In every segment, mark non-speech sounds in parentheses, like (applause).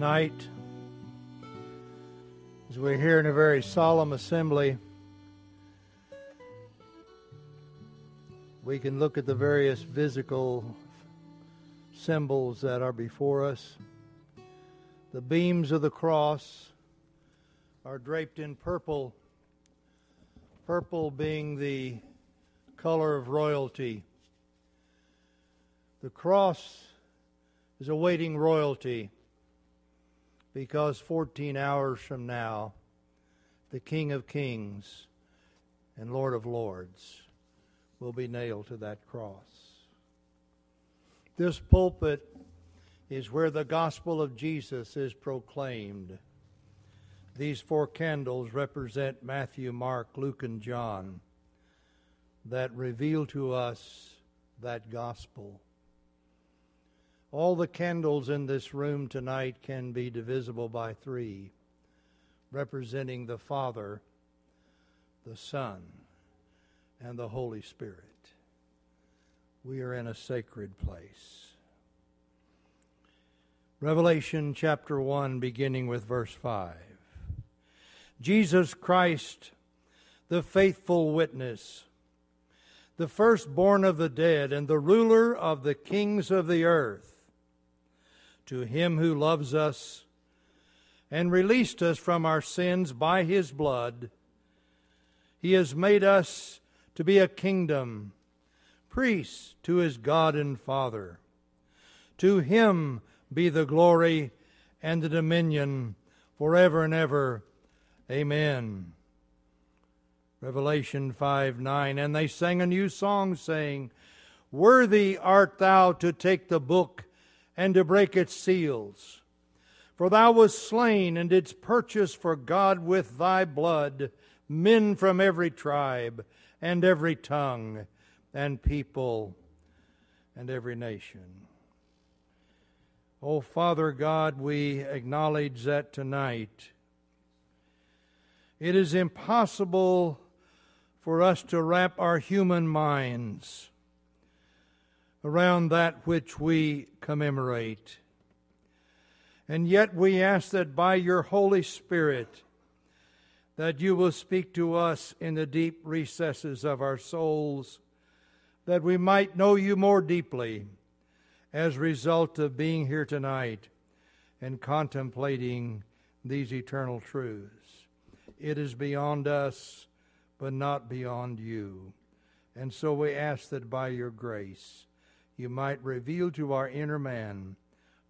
Tonight, as we're here in a very solemn assembly, we can look at the various physical symbols that are before us. The beams of the cross are draped in purple, purple being the color of royalty. The cross is awaiting royalty because 14 hours from now, the King of Kings and Lord of Lords will be nailed to that cross. This pulpit is where the gospel of Jesus is proclaimed. These four candles represent Matthew, Mark, Luke, and John that reveal to us that gospel. All the candles in this room tonight can be divisible by three, representing the Father, the Son, and the Holy Spirit. We are in a sacred place. Revelation chapter 1, beginning with verse 5. Jesus Christ, the faithful witness, the firstborn of the dead, and the ruler of the kings of the earth, to him who loves us and released us from our sins by his blood, he has made us to be a kingdom, priests to his God and Father. To him be the glory and the dominion forever and ever. Amen. Revelation 5 9. And they sang a new song, saying, Worthy art thou to take the book and to break its seals. For thou wast slain and didst purchase for God with thy blood men from every tribe and every tongue and people and every nation. Oh, Father God, we acknowledge that tonight it is impossible for us to wrap our human minds around that which we commemorate. And yet we ask that by your Holy Spirit that you will speak to us in the deep recesses of our souls that we might know you more deeply as a result of being here tonight and contemplating these eternal truths. It is beyond us, but not beyond you. And so we ask that by your grace you might reveal to our inner man,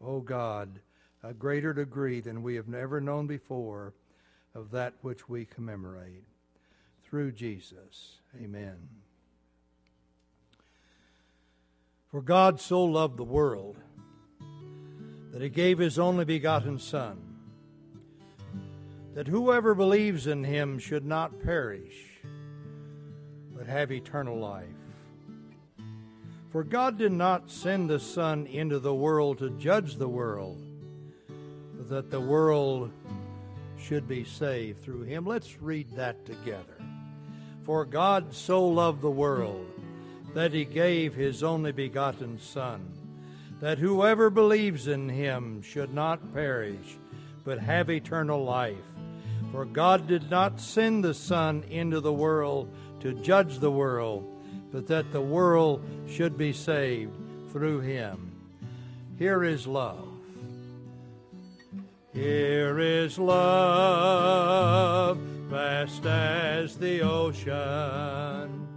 O oh God, a greater degree than we have ever known before of that which we commemorate. Through Jesus. Amen. For God so loved the world that he gave his only begotten Son that whoever believes in him should not perish, but have eternal life. For God did not send the Son into the world to judge the world, but that the world should be saved through him. Let's read that together. For God so loved the world that he gave his only begotten Son, that whoever believes in him should not perish, but have eternal life. For God did not send the Son into the world to judge the world, but that the world should be saved through him. Here is love. Here is love, vast as the ocean,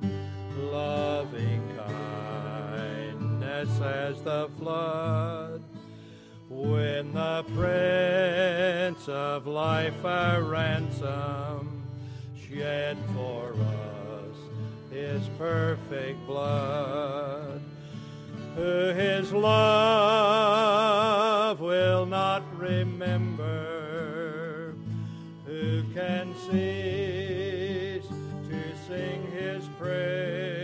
loving kindness as the flood when the Prince of Life our ransom shed for us his perfect blood, who his love will not remember, who can cease to sing his praise.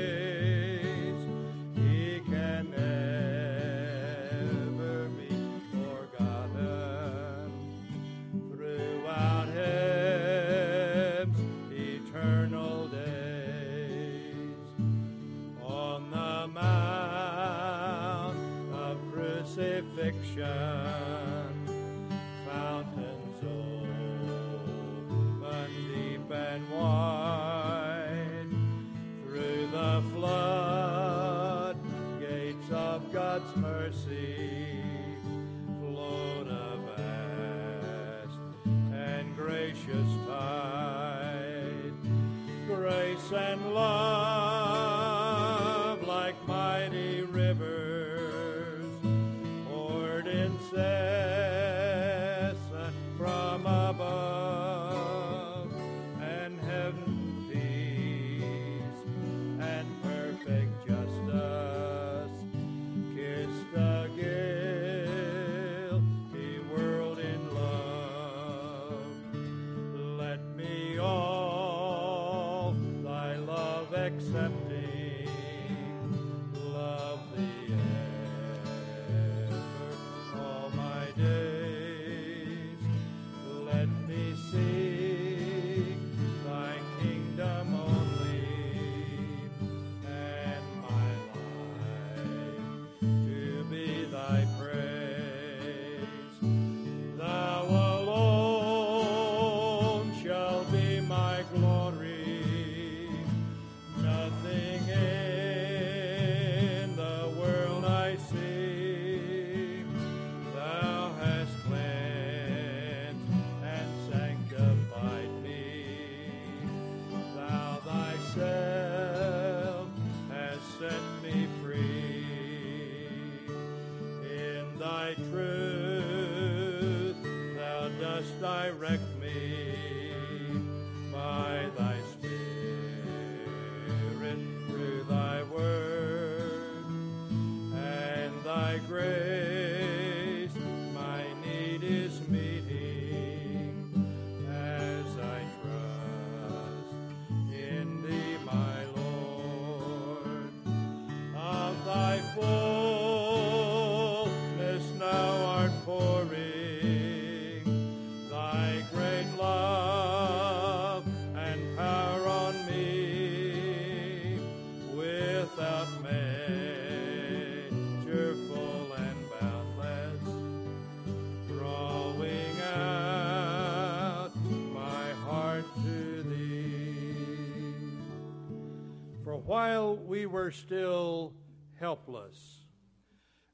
While we were still helpless,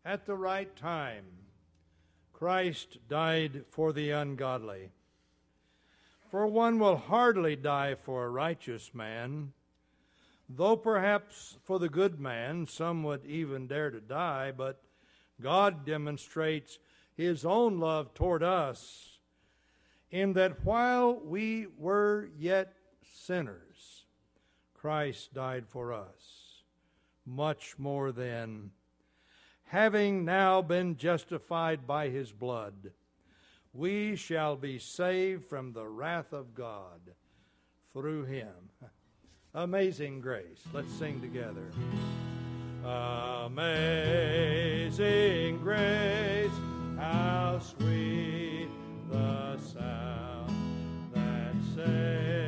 at the right time, Christ died for the ungodly. For one will hardly die for a righteous man, though perhaps for the good man some would even dare to die, but God demonstrates his own love toward us in that while we were yet sinners, Christ died for us. Much more than, having now been justified by his blood, we shall be saved from the wrath of God through him. Amazing grace. Let's sing together. Amazing grace, how sweet the sound that saves.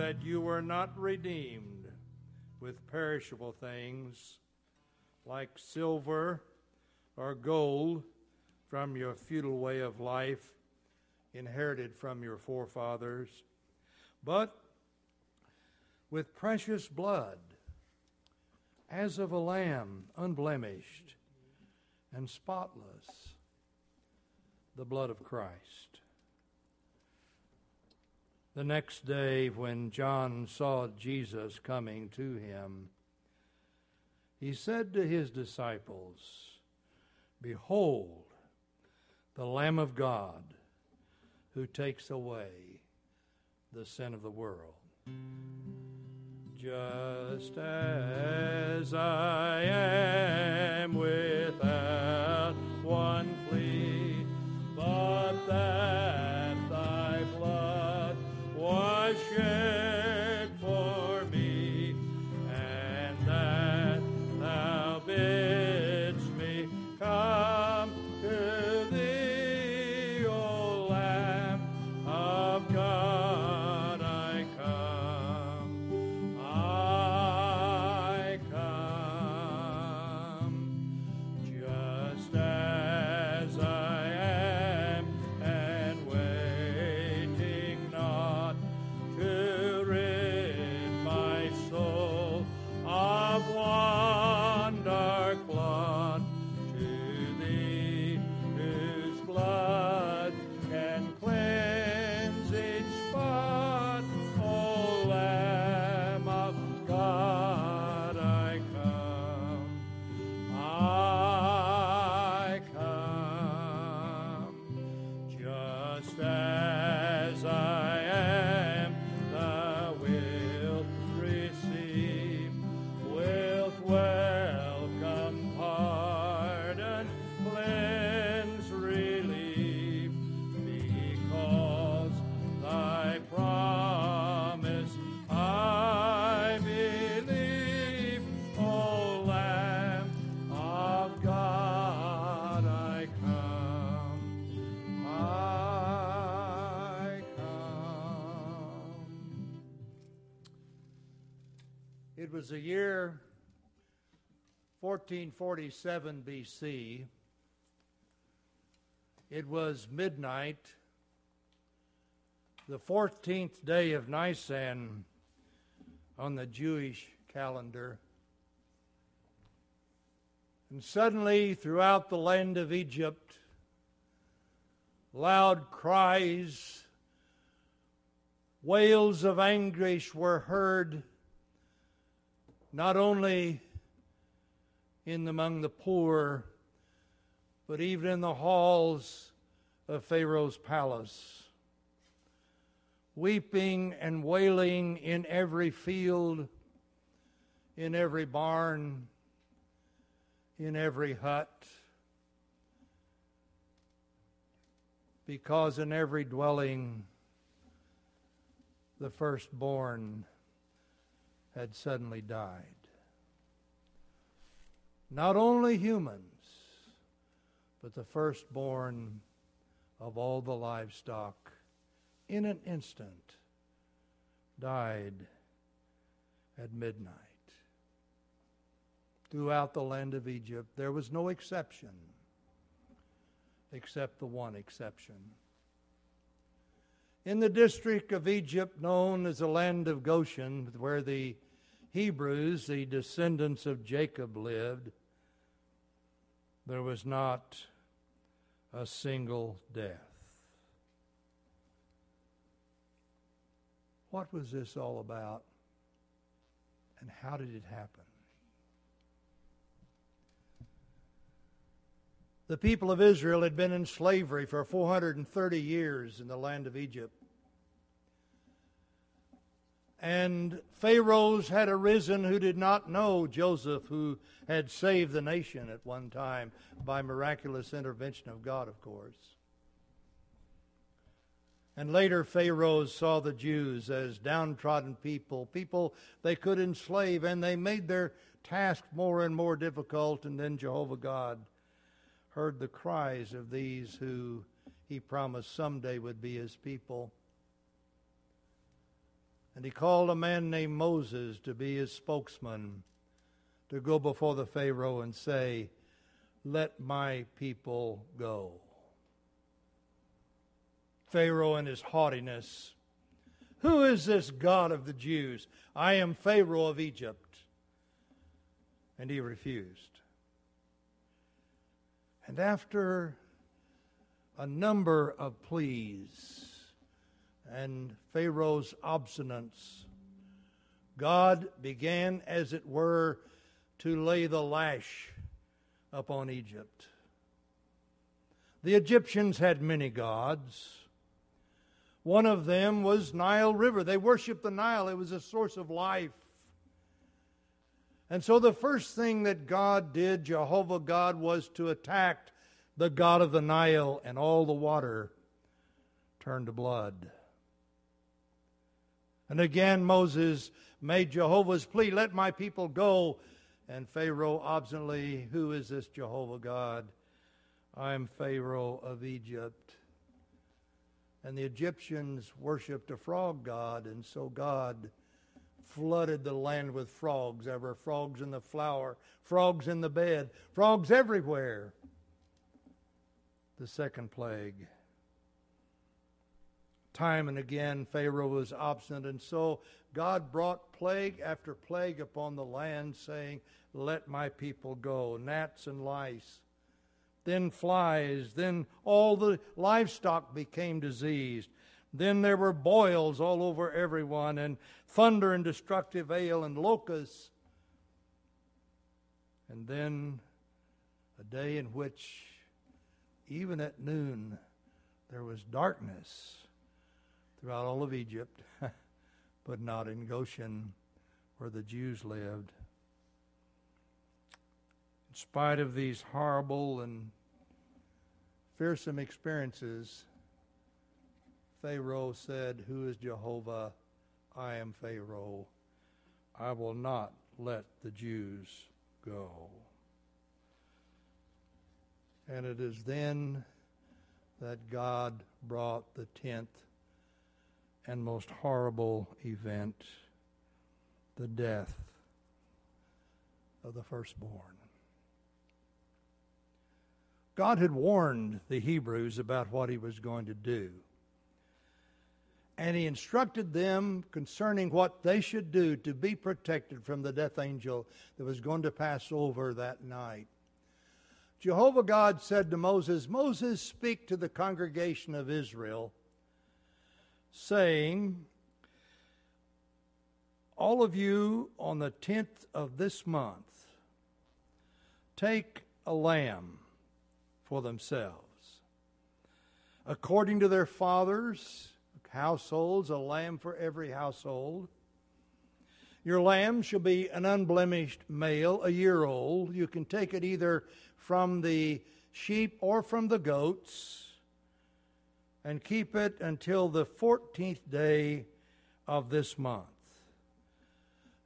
That you were not redeemed with perishable things like silver or gold from your futile way of life inherited from your forefathers, but with precious blood, as of a lamb, unblemished and spotless, the blood of Christ. The next day, when John saw Jesus coming to him, he said to his disciples, Behold, the Lamb of God who takes away the sin of the world. Just as I am without one plea, but that It was the year 1447 BC. It was midnight, the 14th day of Nisan on the Jewish calendar. And suddenly, throughout the land of Egypt, loud cries, wails of anguish were heard, not only in among the poor, but even in the halls of Pharaoh's palace. Weeping and wailing in every field, in every barn, in every hut, because in every dwelling the firstborn had suddenly died. Not only humans, but the firstborn of all the livestock in an instant died at midnight. Throughout the land of Egypt, there was no exception except the one exception. In the district of Egypt known as the land of Goshen, where the Hebrews, the descendants of Jacob, lived, there was not a single death. What was this all about? And how did it happen? The people of Israel had been in slavery for 430 years in the land of Egypt. And pharaohs had arisen who did not know Joseph, who had saved the nation at one time by miraculous intervention of God, of course. And later, pharaohs saw the Jews as downtrodden people, people they could enslave, and they made their task more and more difficult. And then Jehovah God heard the cries of these who he promised someday would be his people. And he called a man named Moses to be his spokesman, to go before the Pharaoh and say, Let my people go. Pharaoh in his haughtiness. Who is this God of the Jews? I am Pharaoh of Egypt. And he refused. And after a number of pleas and Pharaoh's obstinance, God began, as it were, to lay the lash upon Egypt. The Egyptians had many gods. One of them was Nile River. They worshiped the Nile, it was a source of life. And so the first thing that God did, Jehovah God, was to attack the God of the Nile, and all the water turned to blood. And again, Moses made Jehovah's plea, Let my people go. And Pharaoh obstinately, Who is this Jehovah God? I am Pharaoh of Egypt. And the Egyptians worshipped a frog god, and so God flooded the land with frogs. There were frogs in the flour, frogs in the bed, frogs everywhere. The second plague. Time and again, Pharaoh was obstinate, and so God brought plague after plague upon the land, saying, Let my people go. Gnats and lice, then flies, then all the livestock became diseased. Then there were boils all over everyone, and thunder and destructive hail and locusts. And then a day in which, even at noon, There was darkness throughout all of Egypt, (laughs) but not in Goshen where the Jews lived. In spite of these horrible and fearsome experiences, Pharaoh said, Who is Jehovah? I am Pharaoh. I will not let the Jews go. And it is then that God brought the tenth and most horrible event the death of the firstborn. God had warned the Hebrews about what he was going to do. And he instructed them concerning what they should do to be protected from the death angel that was going to pass over that night. Jehovah God said to Moses, Moses, speak to the congregation of Israel, saying, All of you on the tenth of this month take a lamb for themselves, according to their fathers' households, a lamb for every household. Your lamb shall be an unblemished male, a year old. You can take it either from the sheep or from the goats, and keep it until the 14th day of this month.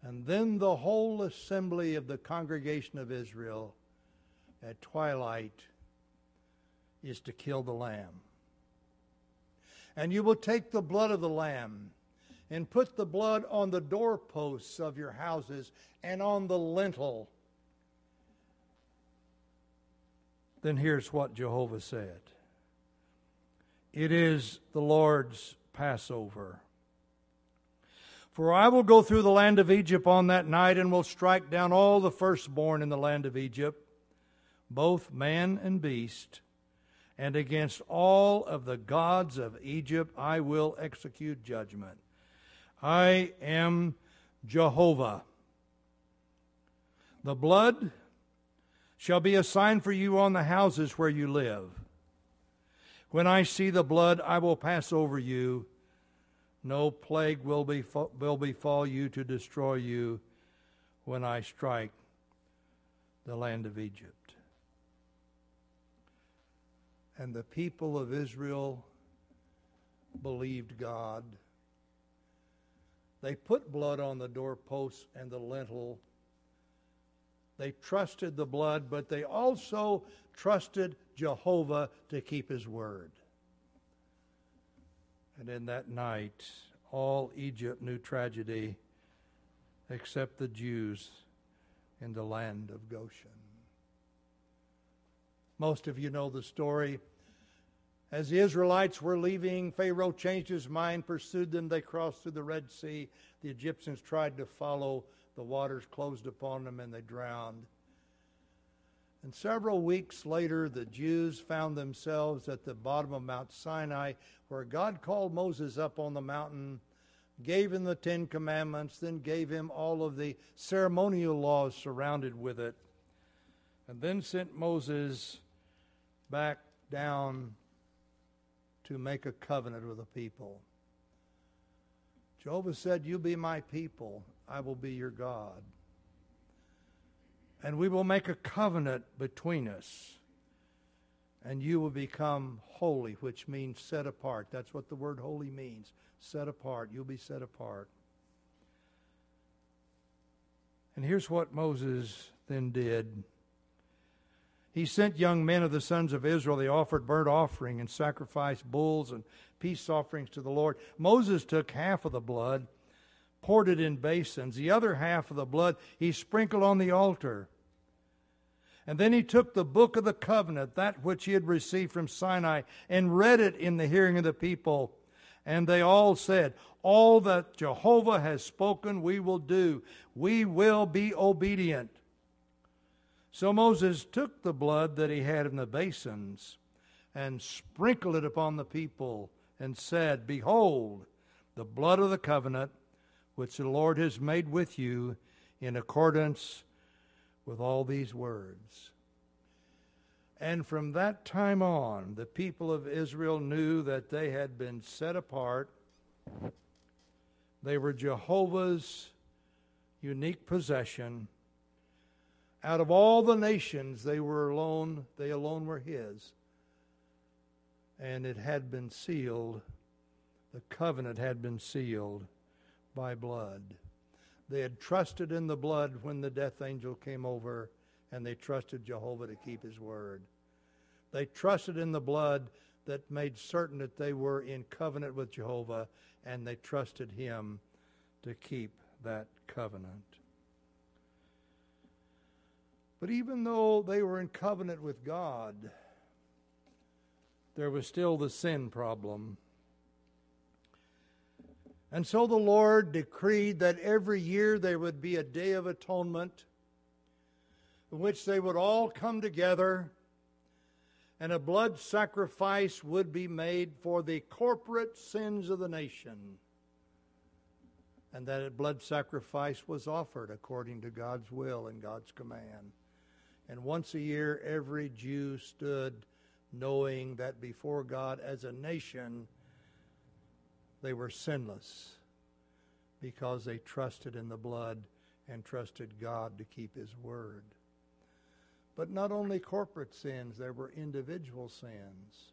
And then the whole assembly of the congregation of Israel at twilight is to kill the lamb. And you will take the blood of the lamb and put the blood on the doorposts of your houses and on the lintel then here's what Jehovah said It is the Lord's Passover. For I will go through the land of Egypt on that night and will strike down all the firstborn in the land of Egypt, both man and beast, and against all of the gods of Egypt I will execute judgment. I am Jehovah. The blood shall be a sign for you on the houses where you live. When I see the blood, I will pass over you. No plague will, befall, will befall you to destroy you when I strike the land of Egypt. And the people of Israel believed God. They put blood on the doorposts and the lintel they trusted the blood, but they also trusted Jehovah to keep his word. And in that night, all Egypt knew tragedy except the Jews in the land of Goshen. Most of you know the story. As the Israelites were leaving, Pharaoh changed his mind, pursued them. They crossed through the Red Sea. The Egyptians tried to follow the waters closed upon them and they drowned. And several weeks later, the Jews found themselves at the bottom of Mount Sinai, where God called Moses up on the mountain, gave him the Ten Commandments, then gave him all of the ceremonial laws surrounded with it, and then sent Moses back down to make a covenant with the people. Jehovah said, You be my people, I will be your God. And we will make a covenant between us. And you will become holy, which means set apart. That's what the word holy means. Set apart. You'll be set apart. And here's what Moses then did. He sent young men of the sons of Israel. They offered burnt offering and sacrificed bulls and peace offerings to the Lord. Moses took half of the blood poured it in basins. The other half of the blood he sprinkled on the altar. And then he took the book of the covenant, that which he had received from Sinai, and read it in the hearing of the people. And they all said, All that Jehovah has spoken, we will do. We will be obedient. So Moses took the blood that he had in the basins and sprinkled it upon the people and said, Behold, the blood of the covenant which the Lord has made with you in accordance with all these words. And from that time on, the people of Israel knew that they had been set apart. They were Jehovah's unique possession. Out of all the nations, they were alone, they alone were his. And it had been sealed, the covenant had been sealed by blood. They had trusted in the blood when the death angel came over, and they trusted Jehovah to keep his word. They trusted in the blood that made certain that they were in covenant with Jehovah, and they trusted him to keep that covenant. But even though they were in covenant with God, there was still the sin problem. And so the Lord decreed that every year there would be a day of atonement in which they would all come together and a blood sacrifice would be made for the corporate sins of the nation. And that blood sacrifice was offered according to God's will and God's command. And once a year, every Jew stood knowing that before God as a nation, they were sinless because they trusted in the blood and trusted God to keep His word. But not only corporate sins, there were individual sins.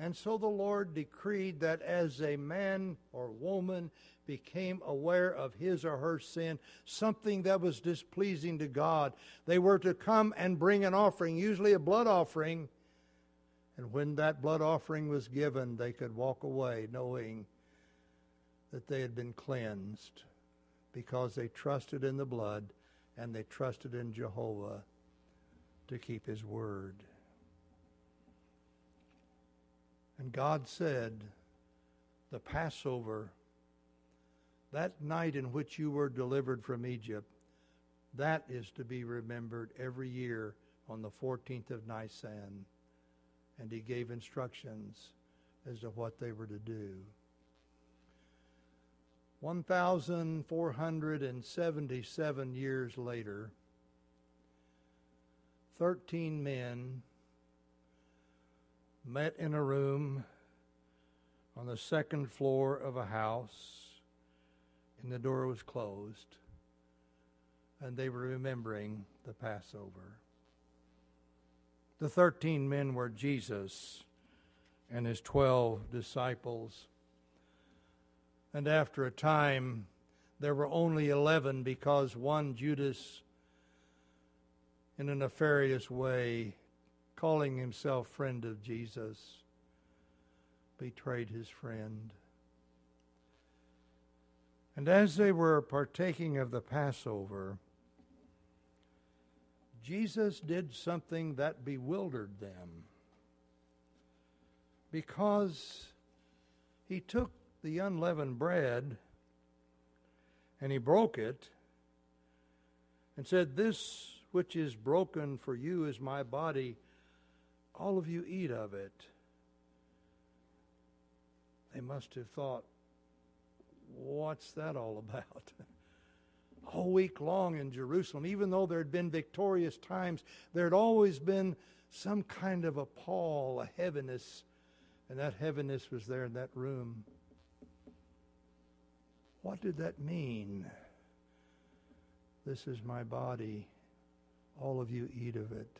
And so the Lord decreed that as a man or woman became aware of his or her sin, something that was displeasing to God, they were to come and bring an offering, usually a blood offering. And when that blood offering was given, they could walk away knowing that they had been cleansed because they trusted in the blood and they trusted in Jehovah to keep his word. And God said, The Passover, that night in which you were delivered from Egypt, that is to be remembered every year on the 14th of Nisan. And he gave instructions as to what they were to do. 1,477 years later, 13 men met in a room on the second floor of a house, and the door was closed, and they were remembering the Passover. The 13 men were Jesus and his 12 disciples. And after a time, there were only 11 because one, Judas, in a nefarious way, calling himself friend of Jesus, betrayed his friend. And as they were partaking of the Passover, Jesus did something that bewildered them because he took the unleavened bread and he broke it and said, This which is broken for you is my body. All of you eat of it. They must have thought, What's that all about? (laughs) all week long in Jerusalem, even though there had been victorious times, there had always been some kind of a pall, a heaviness, and that heaviness was there in that room. What did that mean? This is my body. All of you eat of it.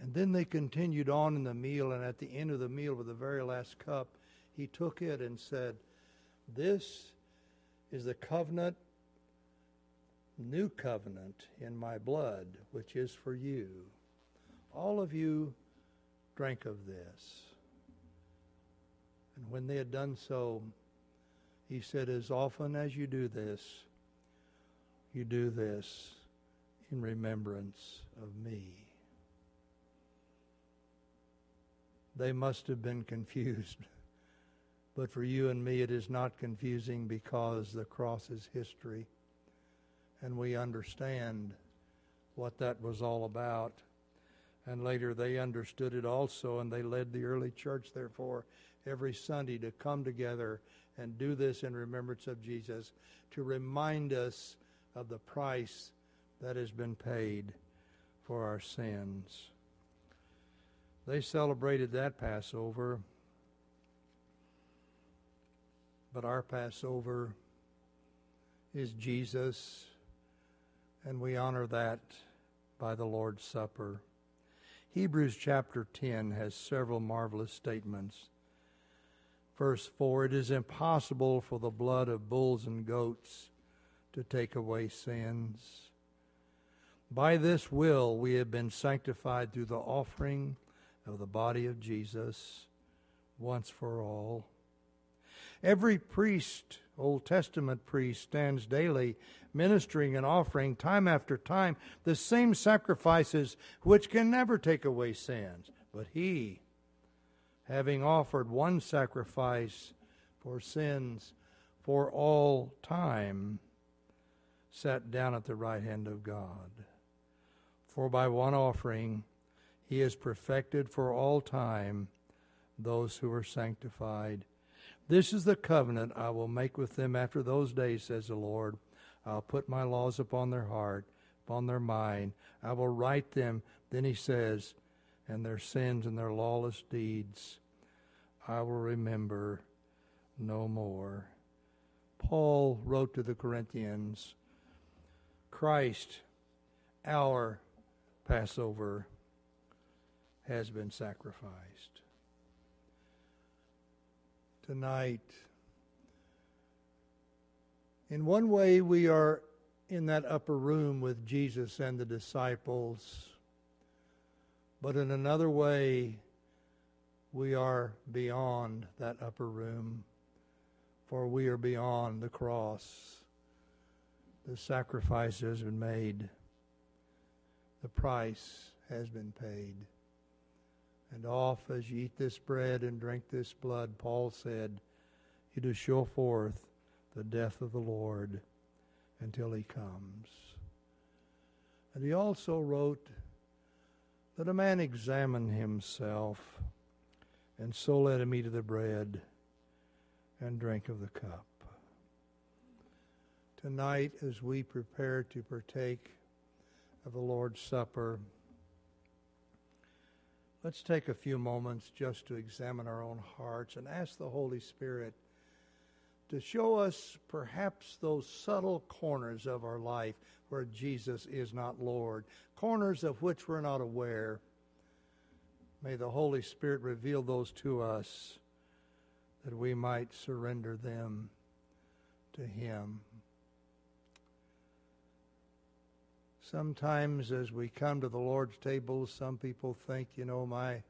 And then they continued on in the meal, and at the end of the meal, with the very last cup, he took it and said, This is the covenant, new covenant in my blood, which is for you. All of you drank of this. And when they had done so, he said, As often as you do this, you do this in remembrance of me. They must have been confused. (laughs) But for you and me, it is not confusing because the cross is history. And we understand what that was all about. And later they understood it also, and they led the early church, therefore, every Sunday to come together and do this in remembrance of Jesus, to remind us of the price that has been paid for our sins. They celebrated that Passover, but our Passover is Jesus, and we honor that by the Lord's Supper. Hebrews chapter 10 has several marvelous statements. Verse 4 It is impossible for the blood of bulls and goats to take away sins. By this will we have been sanctified through the offering of the body of Jesus once for all. Every priest, Old Testament priest, stands daily ministering and offering time after time the same sacrifices which can never take away sins. But he, having offered one sacrifice for sins for all time, sat down at the right hand of God. For by one offering he has perfected for all time those who are sanctified. This is the covenant I will make with them after those days, says the Lord. I'll put my laws upon their heart, upon their mind. I will write them, then he says, and their sins and their lawless deeds I will remember no more. Paul wrote to the Corinthians Christ, our Passover, has been sacrificed. Tonight, in one way, we are in that upper room with Jesus and the disciples, but in another way, we are beyond that upper room, for we are beyond the cross. The sacrifice has been made, the price has been paid. And off as you eat this bread and drink this blood, Paul said, you do show forth the death of the Lord until he comes. And he also wrote that a man examine himself, and so let him eat of the bread and drink of the cup. Tonight, as we prepare to partake of the Lord's Supper, let's take a few moments just to examine our own hearts and ask the Holy Spirit to show us perhaps those subtle corners of our life where Jesus is not Lord, corners of which we're not aware. May the Holy Spirit reveal those to us that we might surrender them to Him. Sometimes as we come to the Lord's table, some people think, you know, my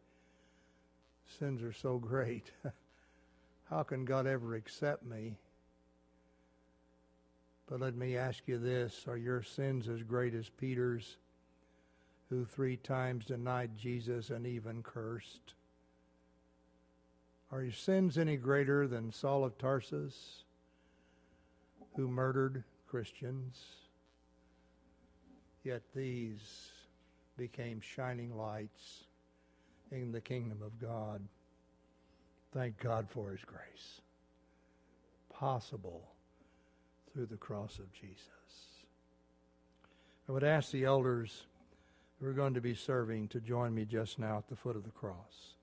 sins are so great. (laughs) How can God ever accept me? But let me ask you this Are your sins as great as Peter's, who three times denied Jesus and even cursed? Are your sins any greater than Saul of Tarsus, who murdered Christians? Yet these became shining lights in the kingdom of God. Thank God for His grace. Possible through the cross of Jesus. I would ask the elders who are going to be serving to join me just now at the foot of the cross.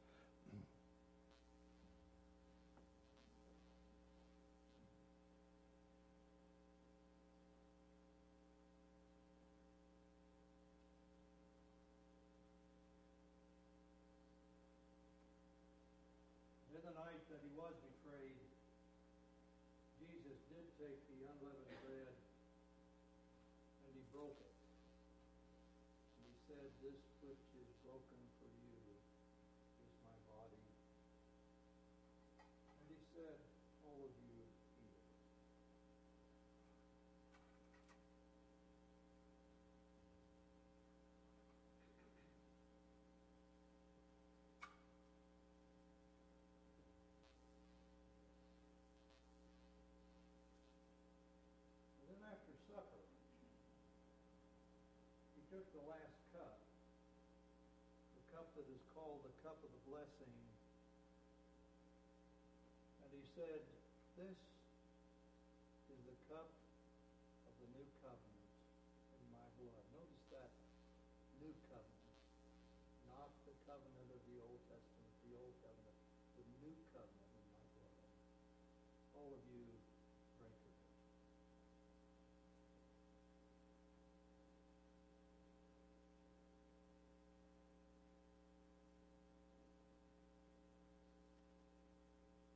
the night that he was betrayed, Jesus did take the unleavened bread and he broke it. And he said, This which is broken for you is my body. And he said, All of you eat it. And then after supper, he took the last cup, the cup that is called the cup of the blessing, and he said, This is the cup of the new covenant in my blood. Notice that new covenant, not the covenant of the Old Testament, the Old Covenant, the new covenant in my blood. All of you drink of it.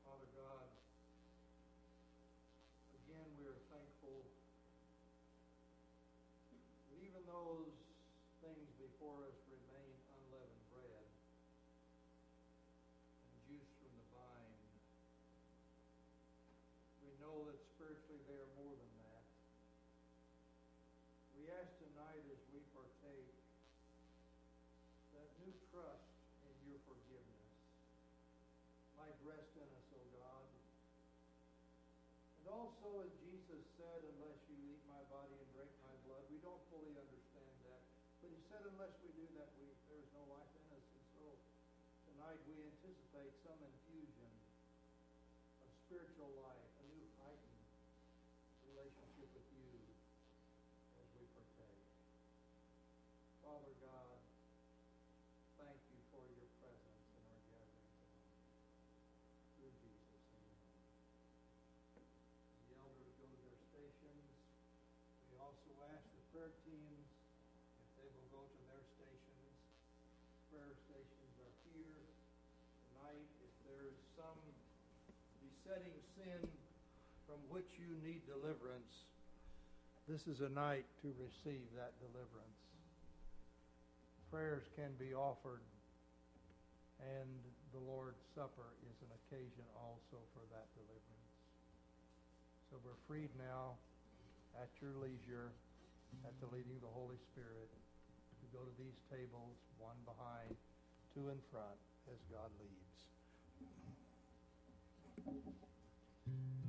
Father God, again we are thankful that even those before us remain unleavened bread and juice from the vine. We know that spiritually they are more than that. We ask tonight as we partake that new trust in your forgiveness might rest in us, O God. And also, as Jesus said, unless you eat my body and drink my blood, we don't fully understand that. But he said, unless we do that, we, there is no life in us. And so tonight we anticipate some infusion of spiritual life, a new heightened relationship with you as we partake. Father God, thank you for your presence in our gathering tonight. Through Jesus, amen. The elders go to their stations. We also ask the prayer teams if they will go to their stations. Prayer stations some besetting sin from which you need deliverance, this is a night to receive that deliverance. Prayers can be offered, and the Lord's Supper is an occasion also for that deliverance. So we're freed now at your leisure, at the leading of the Holy Spirit, to go to these tables, one behind, two in front, as God leads. Thank you.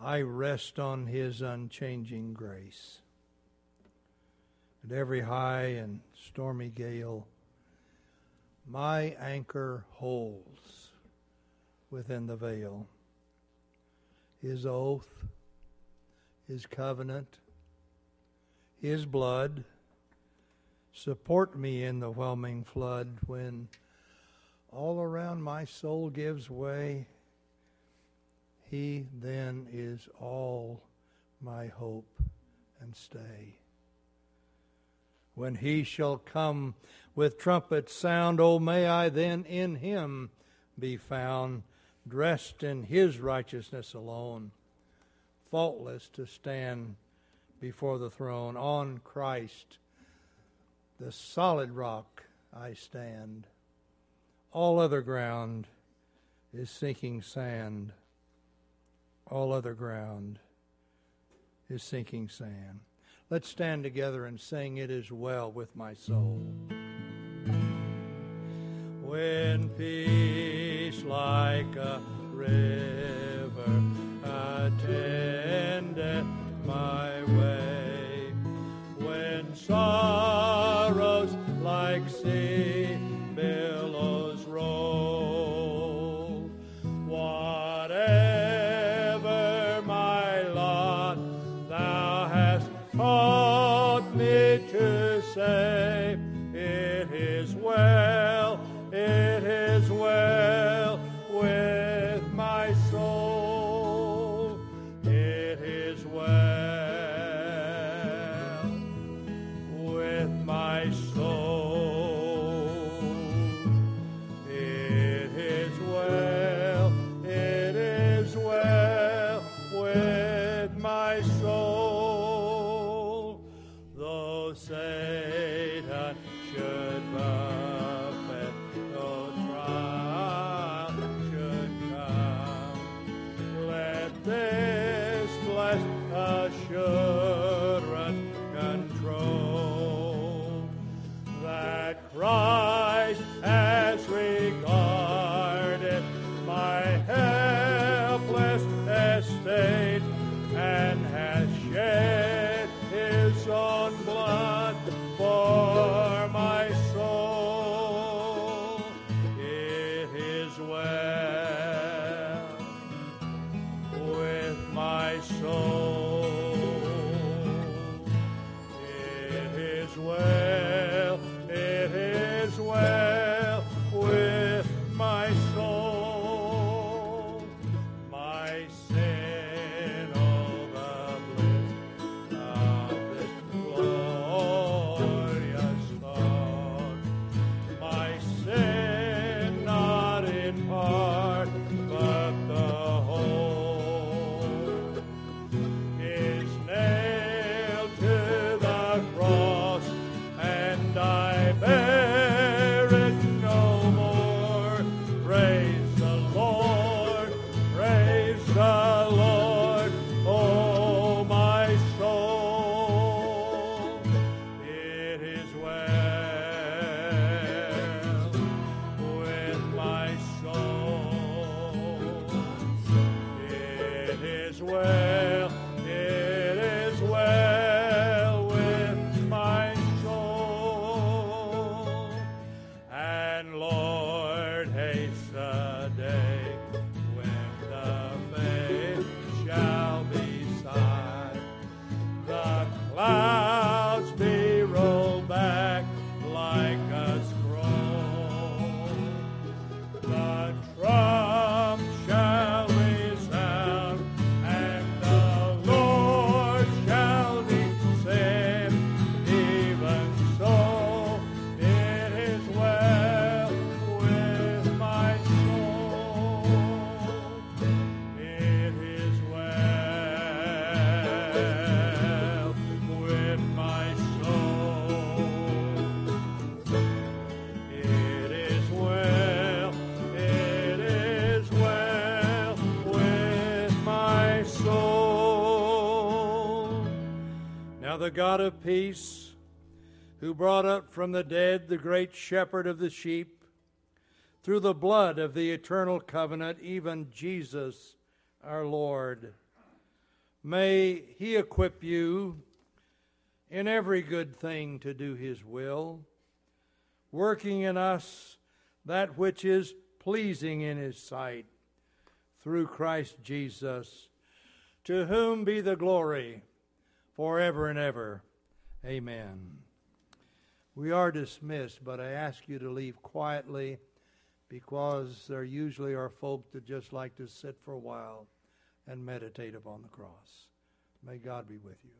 I rest on his unchanging grace. At every high and stormy gale, my anchor holds within the veil. His oath, his covenant, his blood support me in the whelming flood when all around my soul gives way he then is all my hope and stay. When he shall come with trumpet sound, oh, may I then in him be found, dressed in his righteousness alone, faultless to stand before the throne. On Christ, the solid rock, I stand. All other ground is sinking sand all other ground is sinking sand. Let's stand together and sing, It is well with my soul. When peace like a river attendeth my way, when sorrows Where. way. The God of peace, who brought up from the dead the great shepherd of the sheep, through the blood of the eternal covenant, even Jesus our Lord. May he equip you in every good thing to do his will, working in us that which is pleasing in his sight, through Christ Jesus, to whom be the glory forever and ever. Amen. We are dismissed, but I ask you to leave quietly because there usually are folk that just like to sit for a while and meditate upon the cross. May God be with you.